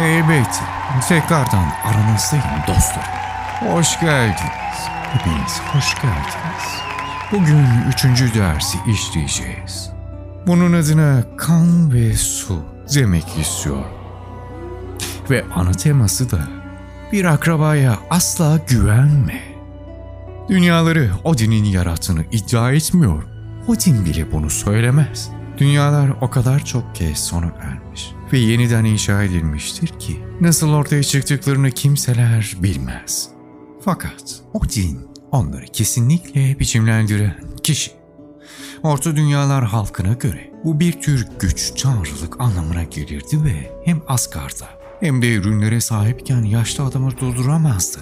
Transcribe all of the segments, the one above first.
Elbette. Tekrardan aranızdayım dostlar. Hoş geldiniz. Hepiniz hoş geldiniz. Bugün üçüncü dersi işleyeceğiz. Bunun adına kan ve su demek istiyorum. Ve ana teması da bir akrabaya asla güvenme. Dünyaları Odin'in yarattığını iddia etmiyor. Odin bile bunu söylemez. Dünyalar o kadar çok kez sona ermiş ve yeniden inşa edilmiştir ki nasıl ortaya çıktıklarını kimseler bilmez. Fakat Odin onları kesinlikle biçimlendiren kişi. Orta dünyalar halkına göre bu bir tür güç tanrılık anlamına gelirdi ve hem Asgard'da hem de ürünlere sahipken yaşlı adamı durduramazdı.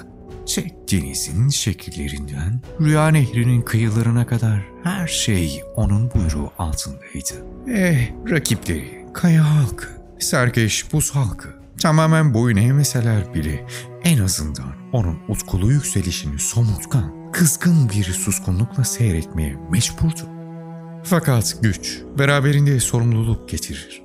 Çek denizin şekillerinden Rüya Nehri'nin kıyılarına kadar her şey onun buyruğu altındaydı. Eh rakipleri, kaya halkı, serkeş buz halkı tamamen boyun eğmeseler bile en azından onun utkulu yükselişini somurtkan, kızgın bir suskunlukla seyretmeye mecburdu. Fakat güç beraberinde sorumluluk getirir.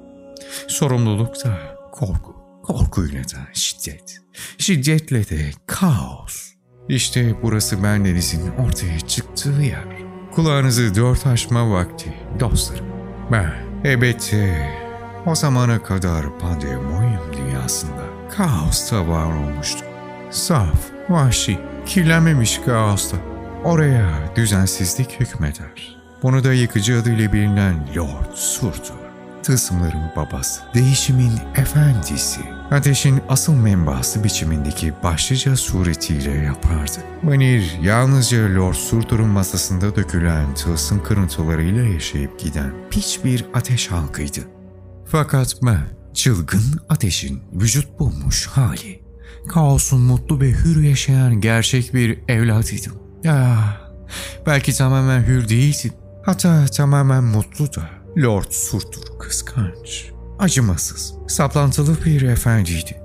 Sorumluluk da korku, korkuyla da şiddet, şiddetle de kaos. İşte burası bendenizin ortaya çıktığı yer. Kulağınızı dört açma vakti dostlarım. Ben elbette o zamana kadar pandemonyum dünyasında kaosta var olmuştum. Saf, vahşi, kirlenmemiş kaosta. Oraya düzensizlik hükmeder. Bunu da yıkıcı adıyla bilinen Lord Surtur. Tılsımların babası, değişimin efendisi, ateşin asıl menbaası biçimindeki başlıca suretiyle yapardı. Vanir yalnızca Lord Surtur'un masasında dökülen tılsım kırıntılarıyla yaşayıp giden piç bir ateş halkıydı. Fakat ben çılgın ateşin vücut bulmuş hali. Kaosun mutlu ve hür yaşayan gerçek bir evladıydım. Ya, belki tamamen hür değildim. Hatta tamamen mutlu da. Lord Surtur kıskanç, acımasız, saplantılı bir efendiydi.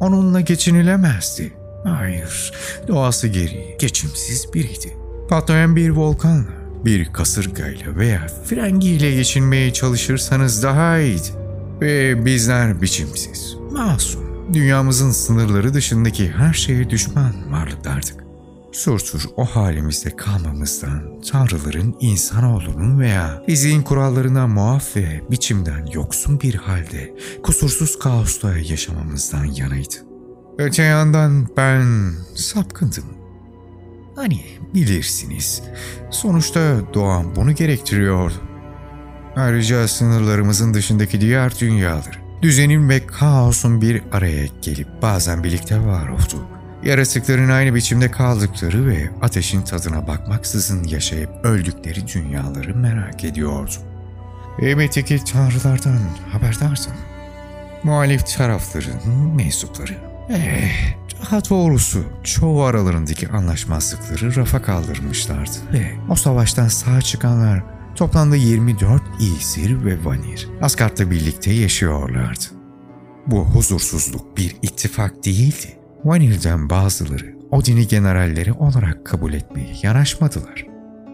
Onunla geçinilemezdi. Hayır, doğası gereği geçimsiz biriydi. Patlayan bir volkanla, bir kasırgayla veya frengiyle geçinmeye çalışırsanız daha iyiydi. Ve bizler biçimsiz, masum, dünyamızın sınırları dışındaki her şeye düşman varlıklardık. Surtur o halimizde kalmamızdan tanrıların insanoğlunun veya fiziğin kurallarına muaf ve biçimden yoksun bir halde kusursuz kaosta yaşamamızdan yanaydı. Öte yandan ben sapkındım. Hani bilirsiniz, sonuçta doğan bunu gerektiriyordu. Ayrıca sınırlarımızın dışındaki diğer dünyaları, düzenin ve kaosun bir araya gelip bazen birlikte var olduğu, yaratıkların aynı biçimde kaldıkları ve ateşin tadına bakmaksızın yaşayıp öldükleri dünyaları merak ediyordum. Elbette ki tanrılardan haberdardım. Muhalif tarafların mensupları. Eh, daha doğrusu çoğu aralarındaki anlaşmazlıkları rafa kaldırmışlardı ve o savaştan sağ çıkanlar toplamda 24 İsir ve Vanir Asgard'la birlikte yaşıyorlardı. Bu huzursuzluk bir ittifak değildi. Vanir'den bazıları Odin'i generalleri olarak kabul etmeye yanaşmadılar.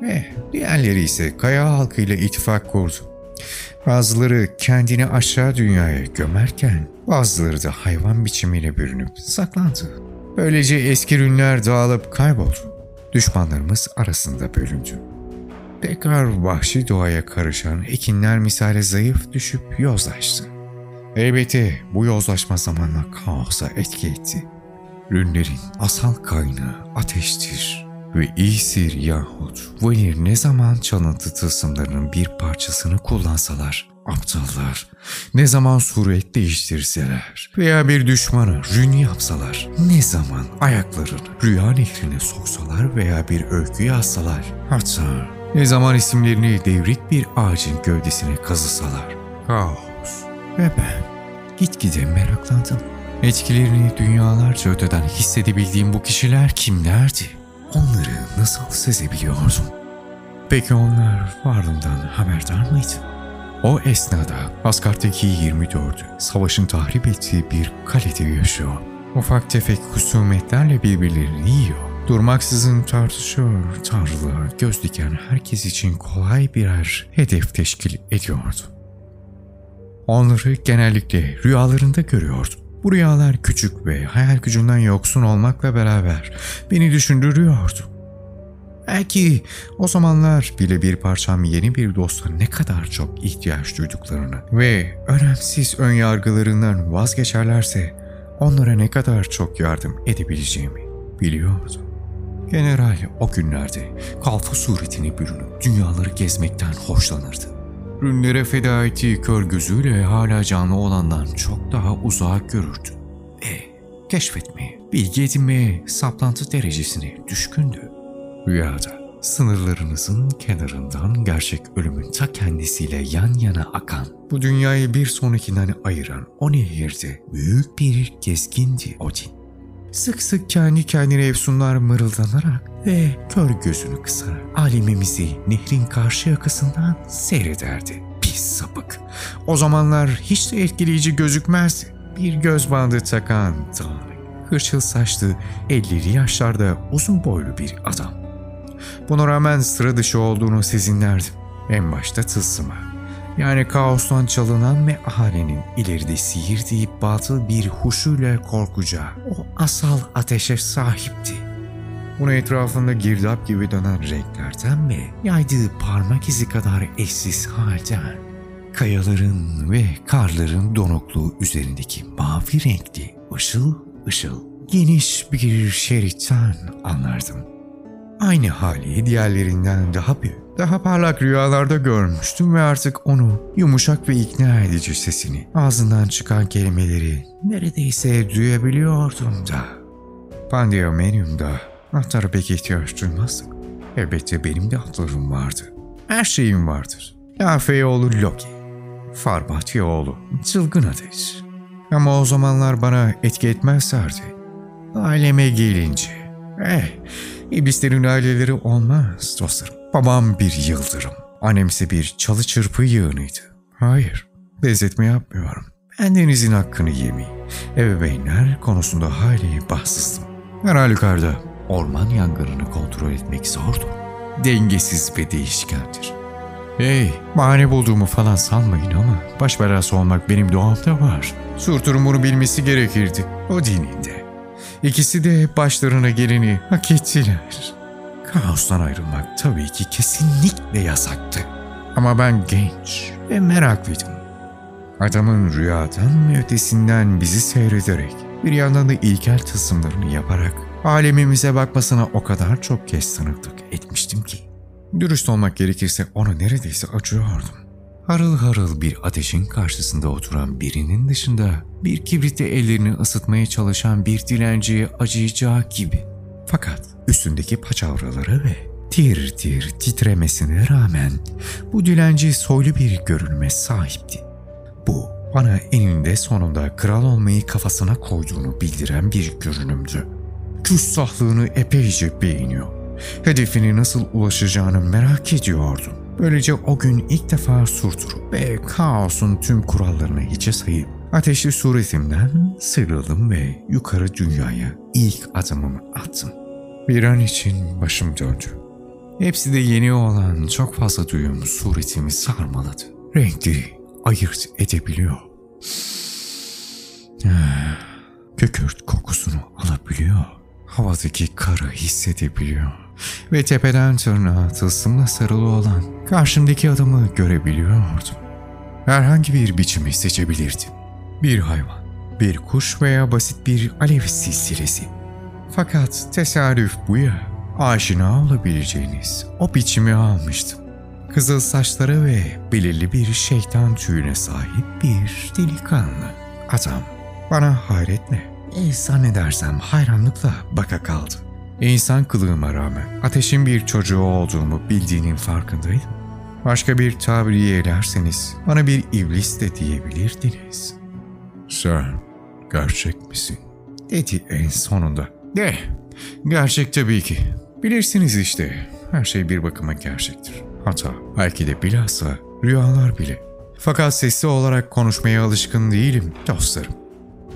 Ve diğerleri ise kaya halkıyla ittifak kurdu. Bazıları kendini aşağı dünyaya gömerken bazıları da hayvan biçimiyle bürünüp saklandı. Böylece eski ürünler dağılıp kayboldu. Düşmanlarımız arasında bölündü. Tekrar vahşi doğaya karışan ekinler misali zayıf düşüp yozlaştı. Elbette bu yozlaşma zamanla kaosa etki etti. Rünlerin asal kaynağı ateştir ve İsir yahut Vanir ne zaman çalıntı tılsımlarının bir parçasını kullansalar, aptallar, ne zaman suret değiştirseler veya bir düşmana rün yapsalar, ne zaman ayaklarını rüya nehrine soksalar veya bir öykü yazsalar, hatta ne zaman isimlerini devrik bir ağacın gövdesine kazısalar, kaos ve ben gitgide meraklandım. Etkilerini dünyalarca öteden hissedebildiğim bu kişiler kimlerdi? Onları nasıl sezebiliyordum? Peki onlar varlığımdan haberdar mıydı? O esnada Asgard'daki 24 savaşın tahrip ettiği bir kalede yaşıyor. Ufak tefek husumetlerle birbirlerini yiyor. Durmaksızın tartışıyor, tanrılığa göz diken herkes için kolay birer hedef teşkil ediyordu. Onları genellikle rüyalarında görüyordu. Bu rüyalar küçük ve hayal gücünden yoksun olmakla beraber beni düşündürüyordu. Belki o zamanlar bile bir parçam yeni bir dosta ne kadar çok ihtiyaç duyduklarını ve önemsiz ön yargılarından vazgeçerlerse onlara ne kadar çok yardım edebileceğimi biliyordum. General o günlerde kalfa suretini bürünüp dünyaları gezmekten hoşlanırdı. Rünlere feda ettiği kör gözüyle hala canlı olandan çok daha uzak görürdü. E, keşfetmeye, bilgi edinmeye saplantı derecesine düşkündü. Rüyada sınırlarınızın kenarından gerçek ölümün ta kendisiyle yan yana akan, bu dünyayı bir sonrakinden ayıran o nehirde büyük bir gezgindi Odin. Sık sık kendi kendine efsunlar mırıldanarak ve kör gözünü kısarak alemimizi nehrin karşı yakasından seyrederdi. Pis sapık. O zamanlar hiç de etkileyici gözükmezdi. Bir göz bandı takan dağınık, kırçıl saçlı, elleri yaşlarda uzun boylu bir adam. Buna rağmen sıra dışı olduğunu sezinlerdim. En başta tılsıma. Yani kaostan çalınan ve ahalenin ileride sihirdiği batıl bir huşuyla korkacağı o asal ateşe sahipti. Bunu etrafında girdap gibi dönen renklerden ve yaydığı parmak izi kadar eşsiz halden, kayaların ve karların donukluğu üzerindeki mavi renkli ışıl ışıl geniş bir şeritten anlardım. Aynı hali diğerlerinden daha büyük, daha parlak rüyalarda görmüştüm ve artık onu yumuşak ve ikna edici sesini, ağzından çıkan kelimeleri neredeyse duyabiliyordum da. Pandemonium'da ahtara pek ihtiyaç duymazdık. Elbette benim de atlarım vardı. Her şeyim vardır. Lafeyoğlu Loki, Farbatyoğlu, Çılgın Ateş. Ama o zamanlar bana etki etmezlerdi. Aileme gelince, eh, iblislerin aileleri olmaz dostlarım. Babam bir yıldırım, annemse bir çalı çırpı yığınıydı. Hayır, benzetme yapmıyorum. Bendenizin hakkını yemeyin. Ebeveynler konusunda hayli bahtsızdım. Her halükarda orman yangınını kontrol etmek zordur. Dengesiz ve değişkendir. Hey, bahane bulduğumu falan sanmayın ama baş belası olmak benim doğamda var. Surtur'un bunu bilmesi gerekirdi. O dininde. İkisi de başlarına geleni hak ettiler. Kaostan ayrılmak tabii ki kesinlikle yasaktı. Ama ben genç ve meraklıydım. Adamın rüyadan ve ötesinden bizi seyrederek, bir yandan da ilkel tılsımlarını yaparak alemimize bakmasına o kadar çok kez tanıklık etmiştim ki. Dürüst olmak gerekirse ona neredeyse acıyordum. Harıl harıl bir ateşin karşısında oturan birinin dışında bir kibritte ellerini ısıtmaya çalışan bir dilenciye acıyacağı gibi. Fakat üstündeki paçavraları ve tir tir titremesine rağmen bu dilenci soylu bir görünüme sahipti. Bu bana eninde sonunda kral olmayı kafasına koyduğunu bildiren bir görünümdü. Küstahlığını epeyce beğeniyor. Hedefine nasıl ulaşacağını merak ediyordum. Böylece o gün ilk defa Surtur ve kaosun tüm kurallarını hiçe sayıp ateşli suretimden sıyrıldım ve yukarı dünyaya ilk adımımı attım. Bir an için başım döndü. Hepsi de yeni olan çok fazla duyum suretimi sarmaladı. Renkleri ayırt edebiliyor. Kükürt kokusunu alabiliyor. Havadaki karı hissedebiliyor. Ve tepeden tırnağa tılsımla sarılı olan karşımdaki adamı görebiliyordum. Herhangi bir biçimi seçebilirdim. Bir hayvan, bir kuş veya basit bir alev silsilesi. Fakat tesadüf bu ya, aşina olabileceğiniz o biçimi almıştım. Kızıl saçları ve belirli bir şeytan tüyüne sahip bir delikanlı. Adam bana hayretle, e, zannedersem hayranlıkla baka kaldı. İnsan kılığıma rağmen ateşin bir çocuğu olduğumu bildiğinin farkındaydım. Başka bir tabiri ederseniz bana bir iblis de diyebilirdiniz. Sen gerçek misin? Dedi en sonunda. De, gerçek tabii ki. Bilirsiniz işte, her şey bir bakıma gerçektir. Hatta belki de bilhassa rüyalar bile. Fakat sesli olarak konuşmaya alışkın değilim dostlarım.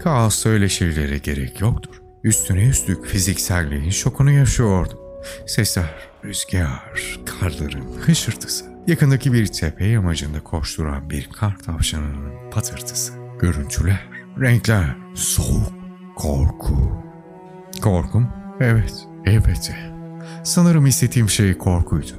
Kaos öyle şeylere gerek yoktur. Üstüne üstlük fizikselliğin şokunu yaşıyordum. Sesler, rüzgar, karların hışırtısı, yakındaki bir tepe yamacında koşturan bir kar tavşanının patırtısı, görüntüler, Renkler, soğuk, korku. Korkum? Evet, elbette. Sanırım hissettiğim şey korkuydu.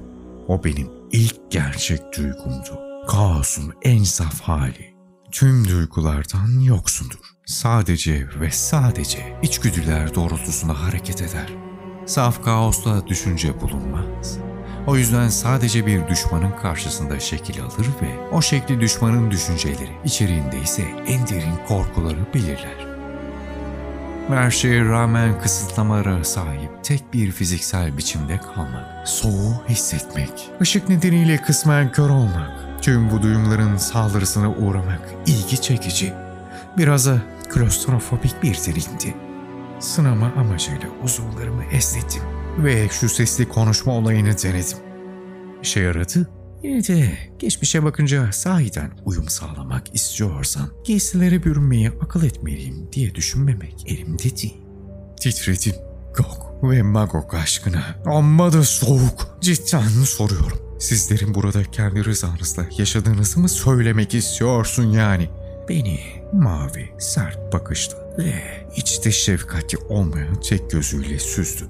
O benim ilk gerçek duygumdu. Kaosun en saf hali. Tüm duygulardan yoksundur. Sadece ve sadece içgüdüler doğrultusunda hareket eder. Saf kaosla düşünce bulunmaz. O yüzden sadece bir düşmanın karşısında şekil alır ve o şekli düşmanın düşünceleri içeriğinde ise en derin korkuları belirler. Her şeye rağmen kısıtlamalara sahip tek bir fiziksel biçimde kalmak, soğuğu hissetmek, ışık nedeniyle kısmen kör olmak, tüm bu duyumların saldırısına uğramak ilgi çekici, biraz da klostrofobik bir derinti. Sınama amacıyla uzuvlarımı esnettim ve şu sesli konuşma olayını denedim. İşe yaradı. Yine de geçmişe bakınca sahiden uyum sağlamak istiyorsam giysilere bürünmeyi akıl etmeliyim diye düşünmemek elimde değil. Titredim. Gok ve Magok aşkına. Amma da soğuk. Cidden soruyorum. Sizlerin burada kendi rızanızla yaşadığınızı mı söylemek istiyorsun yani? Beni mavi, sert bakışlı ve içte şefkati olmayan tek gözüyle süzdü.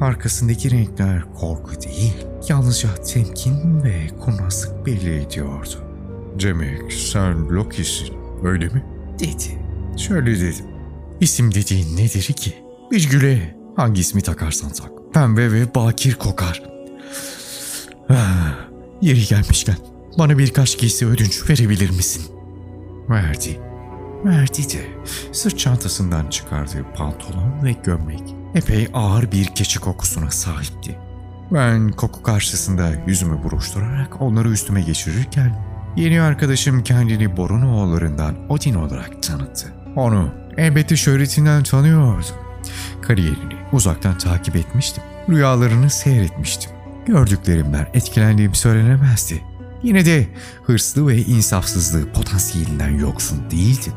Arkasındaki renkler korku değil, yalnızca temkin ve kurnazlık belli ediyordu. Demek sen Loki'sin, öyle mi? Dedi. Şöyle dedim. İsim dediğin nedir ki? Bir güle hangi ismi takarsan tak. Pembe ve bakir kokar. Yeri gelmişken bana birkaç giysi ödünç verebilir misin? Verdi. Verdi de sırt çantasından çıkardığı pantolon ve gömlek epey ağır bir keçi kokusuna sahipti. Ben koku karşısında yüzümü buruşturarak onları üstüme geçirirken yeni arkadaşım kendini Borunoğullarından Odin olarak tanıttı. Onu elbette şöhretinden tanıyordum. Kariyerini uzaktan takip etmiştim. Rüyalarını seyretmiştim. Gördüklerimden etkilendiğim söylenemezdi. Yine de hırslı ve insafsızlığı potansiyelinden yoksun değildi.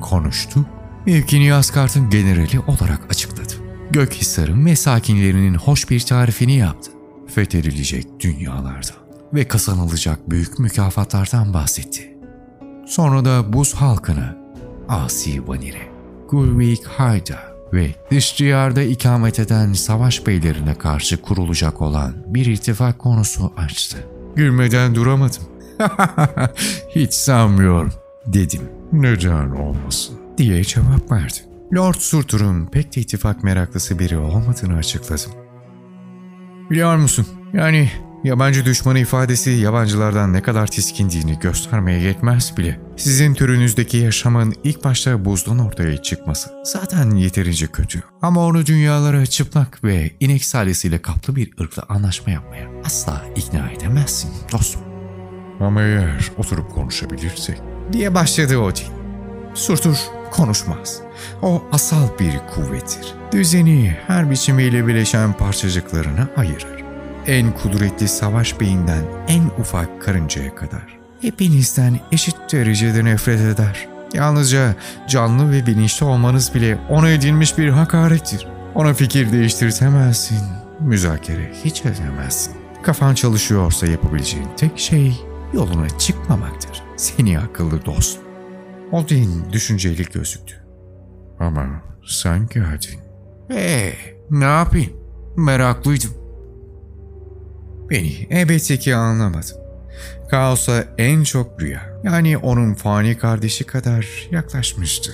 Konuştu, mevkini Asgard'ın generali olarak açıkladı. Gökhisar'ın ve sakinlerinin hoş bir tarifini yaptı. Fethedilecek dünyalardan ve kazanılacak büyük mükafatlardan bahsetti. Sonra da buz halkına, Asi Vanire, Gulvik Hayda ve dış diyarda ikamet eden savaş beylerine karşı kurulacak olan bir ittifak konusu açtı. Gülmeden duramadım. Hiç sanmıyorum dedim. Neden olmasın diye cevap verdi. Lord Surtur'un pek de ittifak meraklısı biri olmadığını açıkladım. Biliyor musun? Yani yabancı düşmanı ifadesi yabancılardan ne kadar tiskindiğini göstermeye yetmez bile. Sizin türünüzdeki yaşamın ilk başta buzdan ortaya çıkması zaten yeterince kötü. Ama onu dünyalara çıplak ve inek salisiyle kaplı bir ırkla anlaşma yapmaya asla ikna edemezsin dostum. Ama eğer oturup konuşabilirsek diye başladı Odin. Surtur konuşmaz. O asal bir kuvvettir. Düzeni her biçimiyle bileşen parçacıklarına ayırır. En kudretli savaş beyinden en ufak karıncaya kadar. Hepinizden eşit derecede nefret eder. Yalnızca canlı ve bilinçli olmanız bile ona edilmiş bir hakarettir. Ona fikir değiştirtemezsin. Müzakere hiç edemezsin. Kafan çalışıyorsa yapabileceğin tek şey yoluna çıkmamaktır. Seni akıllı dost. Odin düşünceli gözüktü. Ama sen geldin. Ee, ne yapayım? Meraklıydım. Beni elbette ki anlamadım. Kaos'a en çok rüya, yani onun fani kardeşi kadar yaklaşmıştı.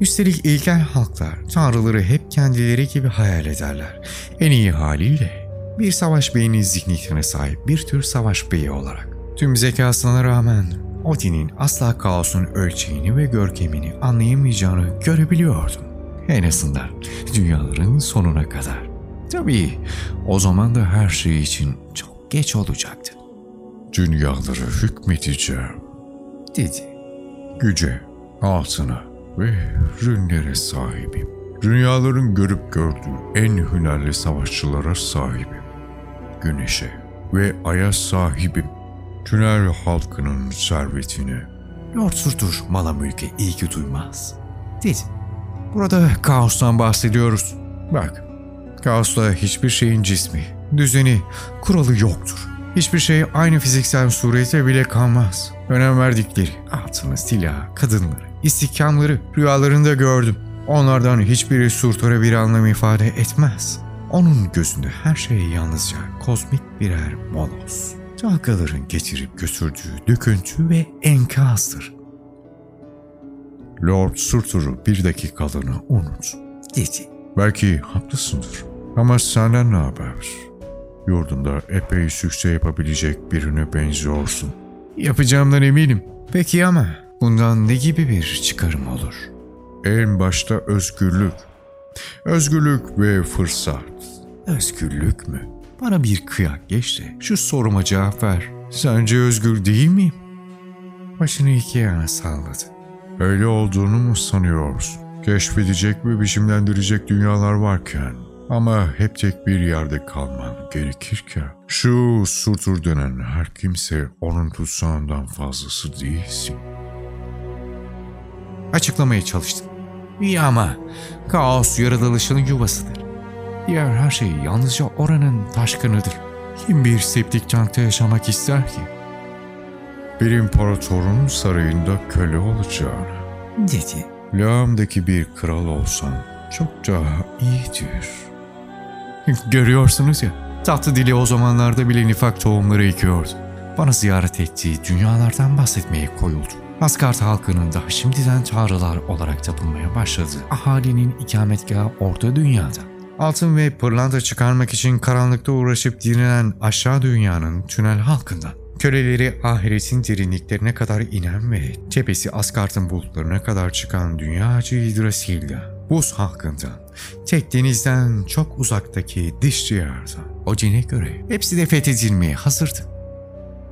Üstelik ilkel halklar tanrıları hep kendileri gibi hayal ederler. En iyi haliyle bir savaş beyni zihniyetine sahip bir tür savaş beyi olarak. Tüm zekasına rağmen Odin'in asla kaosun ölçeğini ve görkemini anlayamayacağını görebiliyordum. En azından dünyaların sonuna kadar. Tabii o zaman da her şey için çok geç olacaktı. Dünyalara hükmedeceğim, dedi. Güce, altına ve rünlere sahibim. Dünyaların görüp gördüğü en hünerli savaşçılara sahibim. Güneşe ve aya sahibim. Tünel halkının servetine. Lord Surtur mala mülke ilgi duymaz. Dedi. Burada kaostan bahsediyoruz. Bak, kaosta hiçbir şeyin cismi, düzeni, kuralı yoktur. Hiçbir şey aynı fiziksel surete bile kalmaz. Önem verdikleri altını, silah, kadınları, istihkamları rüyalarında gördüm. Onlardan hiçbiri Surtur'a bir anlam ifade etmez. Onun gözünde her şey yalnızca kozmik birer molos. Dalgaların getirip götürdüğü döküntü ve enkazdır. Lord Surtur'u bir dakikalığına unut. Dedi. Belki haklısındır. Ama senden ne haber? Yurdunda epey sükse yapabilecek birine benziyorsun. Yapacağımdan eminim. Peki ama bundan ne gibi bir çıkarım olur? En başta özgürlük. Özgürlük ve fırsat. Özgürlük mü? Bana bir kıyak geç de şu soruma cevap ver. Sence özgür değil miyim? Başını iki yana salladı. Öyle olduğunu mu sanıyorsun? Keşfedecek ve biçimlendirecek dünyalar varken ama hep tek bir yerde kalman gerekirken şu surtur denen her kimse onun tutsağından fazlası değilsin. Açıklamaya çalıştım. İyi ama kaos yaratılışının yuvasıdır. Diğer her şey yalnızca oranın taşkınıdır. Kim bir septik tankta yaşamak ister ki? Bir imparatorun sarayında köle olacağını. Dedi. Lağımdaki bir kral olsan çok daha iyidir. Görüyorsunuz ya, tatlı dili o zamanlarda bile nifak tohumları ekiyordu. Bana ziyaret ettiği dünyalardan bahsetmeye koyuldu. Asgard halkının da şimdiden tanrılar olarak tapılmaya başladığı ahalinin ikametgahı orta dünyada. Altın ve pırlanta çıkarmak için karanlıkta uğraşıp direnen aşağı dünyanın tünel halkından. Köleleri ahiretin derinliklerine kadar inen ve tepesi Asgard'ın bulutlarına kadar çıkan dünyacı Yggdrasil'da. Buz halkından, tek denizden çok uzaktaki dış diyardan. Odin'e göre hepsi de fethedilmeye hazırdı.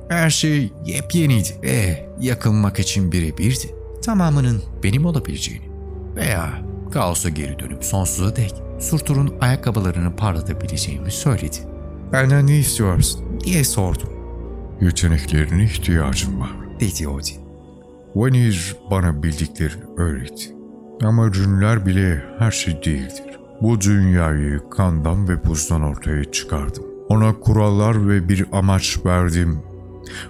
Her şey yepyeniydi ve yakılmak için birebirdi. Tamamının benim olabileceğini veya kaosa geri dönüp sonsuza dek Surtur'un ayakkabılarını parlatabileceğimi söyledi. Benden ne istiyorsun diye sordum. Yeteneklerine ihtiyacım var, dedi Odin. Vanir bana bildiklerini öğretti. Ama rünler bile her şey değildir. Bu dünyayı kandan ve buzdan ortaya çıkardım. Ona kurallar ve bir amaç verdim.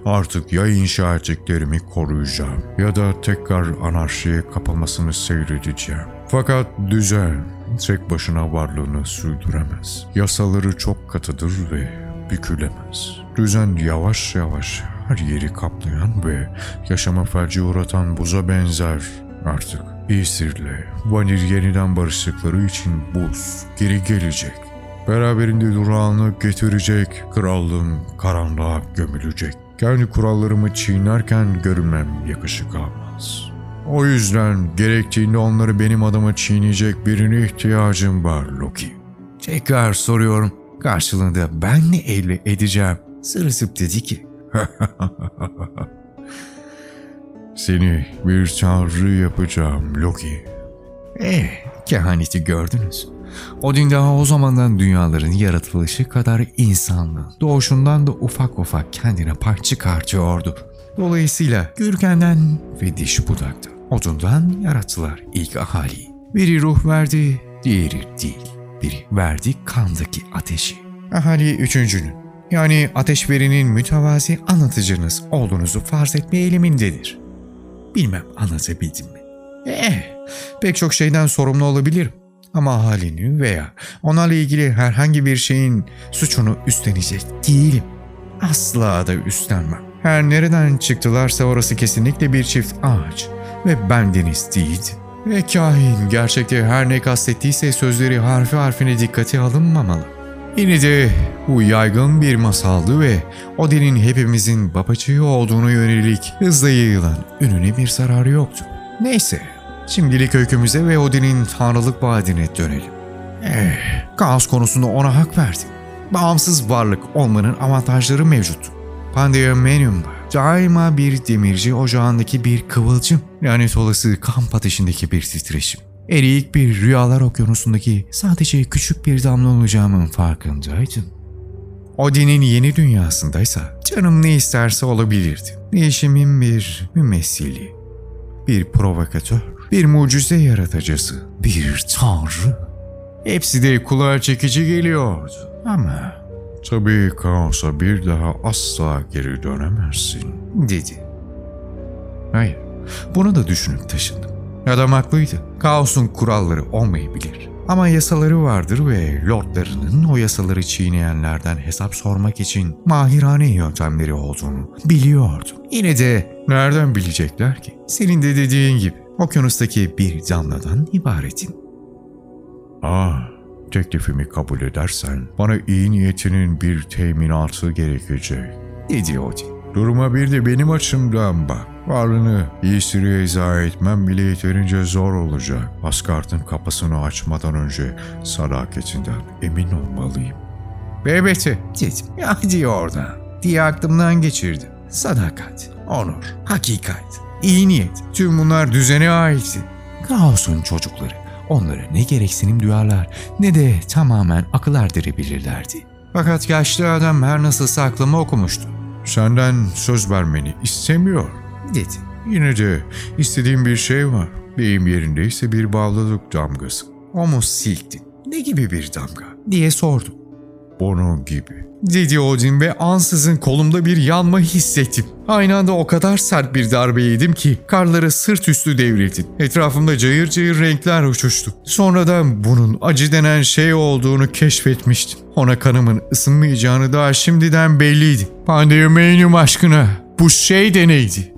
Artık ya inşa ettiklerimi koruyacağım ya da tekrar anarşiye kapılmasını seyredeceğim. Fakat düzen tek başına varlığını sürdüremez. Yasaları çok katıdır ve bükülemez. Düzen yavaş yavaş her yeri kaplayan ve yaşama felci uğratan buza benzer artık. İsir'le Vanir yeniden barıştıkları için buz geri gelecek. Beraberinde durağını getirecek, krallığım karanlığa gömülecek. Kendi kurallarımı çiğnerken görünmem yakışık almaz. O yüzden gerektiğinde onları benim adıma çiğneyecek birine ihtiyacım var Loki. Tekrar soruyorum. Karşılığında ben ne elde edeceğim? Sırısıp dedi ki. Seni bir tanrı yapacağım Loki. Eh, kehaneti gördünüz. Odin daha o zamandan dünyaların yaratılışı kadar insanlı. Doğuşundan da ufak ufak kendine pay çıkartıyordu. Dolayısıyla Gürgen'den ve diş budakta odundan yarattılar ilk ahaliyi. Biri ruh verdi, diğeri değil. Biri verdi kandaki ateşi. Ahali üçüncünün, yani ateşverinin mütevazi anlatıcınız olduğunuzu farz etme eğilimindedir. Bilmem anlatabildim mi? Eh, pek çok şeyden sorumlu olabilirim. Ama ahalinin veya onlarla ilgili herhangi bir şeyin suçunu üstlenecek değilim. Asla da üstlenmem. Her nereden çıktılarsa orası kesinlikle bir çift ağaç ve bendeniz değil. Ve kahin gerçekte her ne kastettiyse sözleri harfi harfine dikkate alınmamalı. Yine de bu yaygın bir masaldı ve Odin'in hepimizin babacığı olduğunu yönelik hızla yayılan ününe bir zararı yoktu. Neyse, şimdilik öykümüze ve Odin'in tanrılık vaadine dönelim. Eh, kaos konusunda ona hak verdim. Bağımsız varlık olmanın avantajları mevcut. Pandemonium'da daima bir demirci ocağındaki bir kıvılcım, lanet olası kamp ateşindeki bir titreşim. Eriyik bir rüyalar okyanusundaki sadece küçük bir damla olacağımın farkındaydım. Odin'in yeni dünyasındaysa canım ne isterse olabilirdi. Değişimin bir mümessili, bir provokatör, bir mucize yaratıcısı, bir tanrı. Hepsi de kulağa çekici geliyordu. Ama tabii kaosa bir daha asla geri dönemezsin, dedi. Hayır, bunu da düşünüp taşındım. Adam haklıydı. Kaosun kuralları olmayabilir. Ama yasaları vardır ve lordlarının o yasaları çiğneyenlerden hesap sormak için mahirane yöntemleri olduğunu biliyordu. Yine de nereden bilecekler ki? Senin de dediğin gibi okyanustaki bir damladan ibaretin. Ah, teklifimi kabul edersen bana iyi niyetinin bir teminatı gerekecek. Odin. Duruma bir de benim açımdan bak. Varlığını iyi sürüye izah etmem bile yeterince zor olacak. Asgard'ın kapısını açmadan önce sadakatinden emin olmalıyım. Dedim. Ya hadi orada diye aklımdan geçirdim. Sadakat, onur, hakikat, iyi niyet tüm bunlar düzene aitti. Kaos'un çocukları onlara ne gereksinim duyarlar ne de tamamen akıl erdirebilirlerdi. Fakat yaşlı adam her nasılsa aklımı okumuştu. Senden söz vermeni istemiyor dedi. Yine de istediğim bir şey var. Deyim yerindeyse bir bağlılık damgası. Omuz silkti. Ne gibi bir damga diye sordum. Bunun gibi. Dedi Odin ve ansızın kolumda bir yanma hissettim. Aynı anda o kadar sert bir darbe yedim ki karları sırt üstü devrildi. Etrafımda cayır cayır renkler uçuştu. Sonradan bunun acı denen şey olduğunu keşfetmiştim. Ona kanımın ısınmayacağını daha şimdiden belliydi. Pandemonium aşkına bu şey de neydi?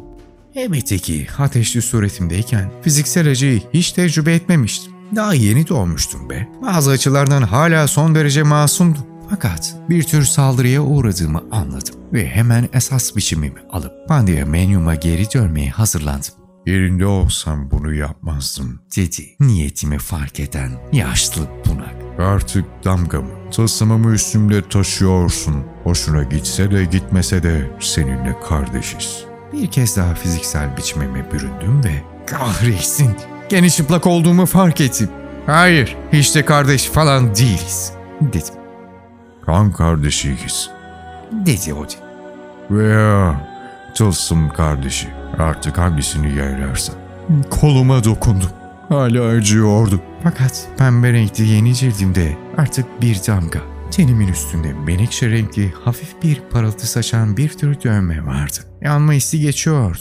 Elbette ki ateşli suretimdeyken fiziksel acıyı hiç tecrübe etmemiştim. Daha yeni doğmuştum be. Bazı açılardan hala son derece masumdum. Fakat bir tür saldırıya uğradığımı anladım ve hemen esas biçimimi alıp Pandemonium'a geri dönmeye hazırlandım. Yerinde olsam bunu yapmazdım, dedi niyetimi fark eden yaşlı bunak. Artık damgamı, tasımımı üstümde taşıyorsun. Hoşuna gitse de gitmese de seninle kardeşiz. Bir kez daha fiziksel biçimime büründüm ve kahretsin gene çıplak olduğumu fark ettim. Hayır, hiç de kardeş falan değiliz, dedim. Kan kardeşiyiz, dedi Odin. Veya tılsım kardeşi, artık hangisini yerlersen. Koluma dokundum. Hala acıyordu. Fakat pembe renkli yeni cildimde artık bir damga. Tenimin üstünde menekşe renkli hafif bir parıltı saçan bir tür dövme vardı. Yanma hissi geçiyordu.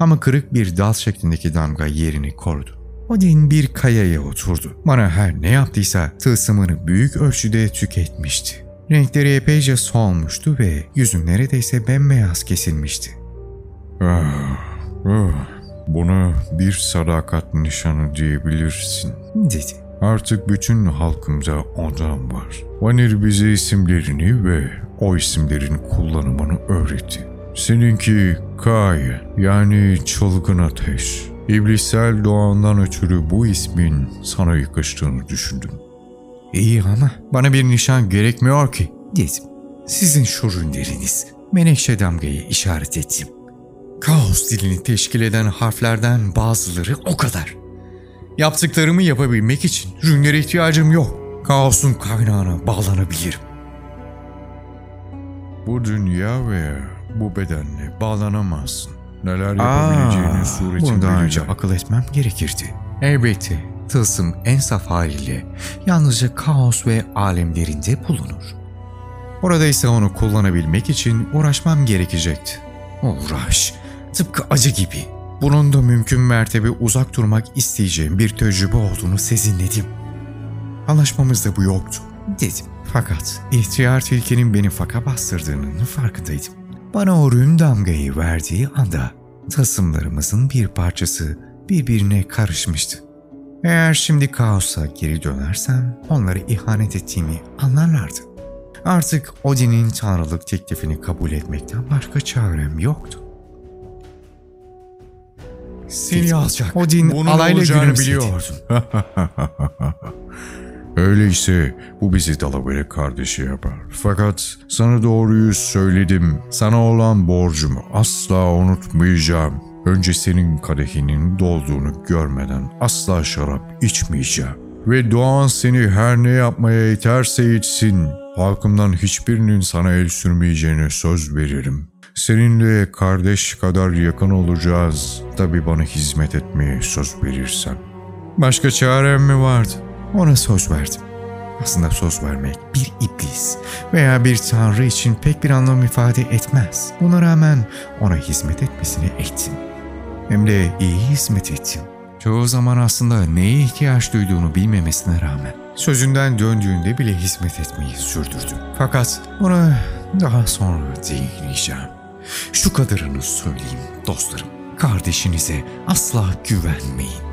Ama kırık bir dal şeklindeki damga yerini korudu. Odin bir kayaya oturdu. Bana her ne yaptıysa tılsımını büyük ölçüde tüketmişti. Renkleri epeyce solmuştu ve yüzü neredeyse bembeyaz kesilmişti. Ah, ah, buna bir sadakat nişanı diyebilirsin, dedi. Artık bütün halkımda ondan var. Vanir bize isimlerini ve o isimlerin kullanımını öğretti. Seninki Kay yani çılgın ateş. İblissel doğandan ötürü bu ismin sana yakıştığını düşündüm. İyi ama bana bir nişan gerekmiyor ki dedim. Sizin şu rünleriniz. Menekşe damgayı işaret ettim. Kaos dilini teşkil eden harflerden bazıları o kadar. Yaptıklarımı yapabilmek için rünlere ihtiyacım yok. Kaosun kaynağına bağlanabilirim. Bu dünya ve bu bedenle bağlanamazsın. Neler yapabileceğinin suretini Bunu daha önce akıl etmem gerekirdi. Elbette tılsım en saf haliyle yalnızca kaos ve alemlerinde bulunur. Orada ise onu kullanabilmek için uğraşmam gerekecekti. Uğraş, tıpkı acı gibi. Bunun da mümkün mertebe uzak durmak isteyeceğim bir tecrübe olduğunu sezinledim. Anlaşmamızda bu yoktu, dedim. Fakat ihtiyar tilkinin beni faka bastırdığının farkındaydım. Bana o rün damgayı verdiği anda tasımlarımızın bir parçası birbirine karışmıştı. Eğer şimdi kaosa geri dönersem onları ihanet ettiğimi anlarlardı. Artık Odin'in tanrılık teklifini kabul etmekten başka çarem yoktu. Seni alacak. Odin Bunun alayla gülümsedi. Öyleyse bu bizi Dalaver'e kardeşi yapar. Fakat sana doğruyu söyledim. Sana olan borcumu asla unutmayacağım. Önce senin kadehinin dolduğunu görmeden asla şarap içmeyeceğim. Ve Doğan seni her ne yapmaya iterse içsin. Halkımdan hiçbirinin sana el sürmeyeceğine söz veririm. Seninle kardeş kadar yakın olacağız. Tabi bana hizmet etmeye söz verirsen. Başka çarem mi vardı? Ona söz verdim. Aslında söz vermek bir iblis veya bir tanrı için pek bir anlam ifade etmez. Buna rağmen ona hizmet etmesini ettim. Hem de iyi hizmet ettim. Çoğu zaman aslında neye ihtiyaç duyduğunu bilmemesine rağmen sözünden döndüğünde bile hizmet etmeyi sürdürdü. Fakat buna daha sonra değineceğim. Şu kadarını söyleyeyim dostlarım. Kardeşinize asla güvenmeyin.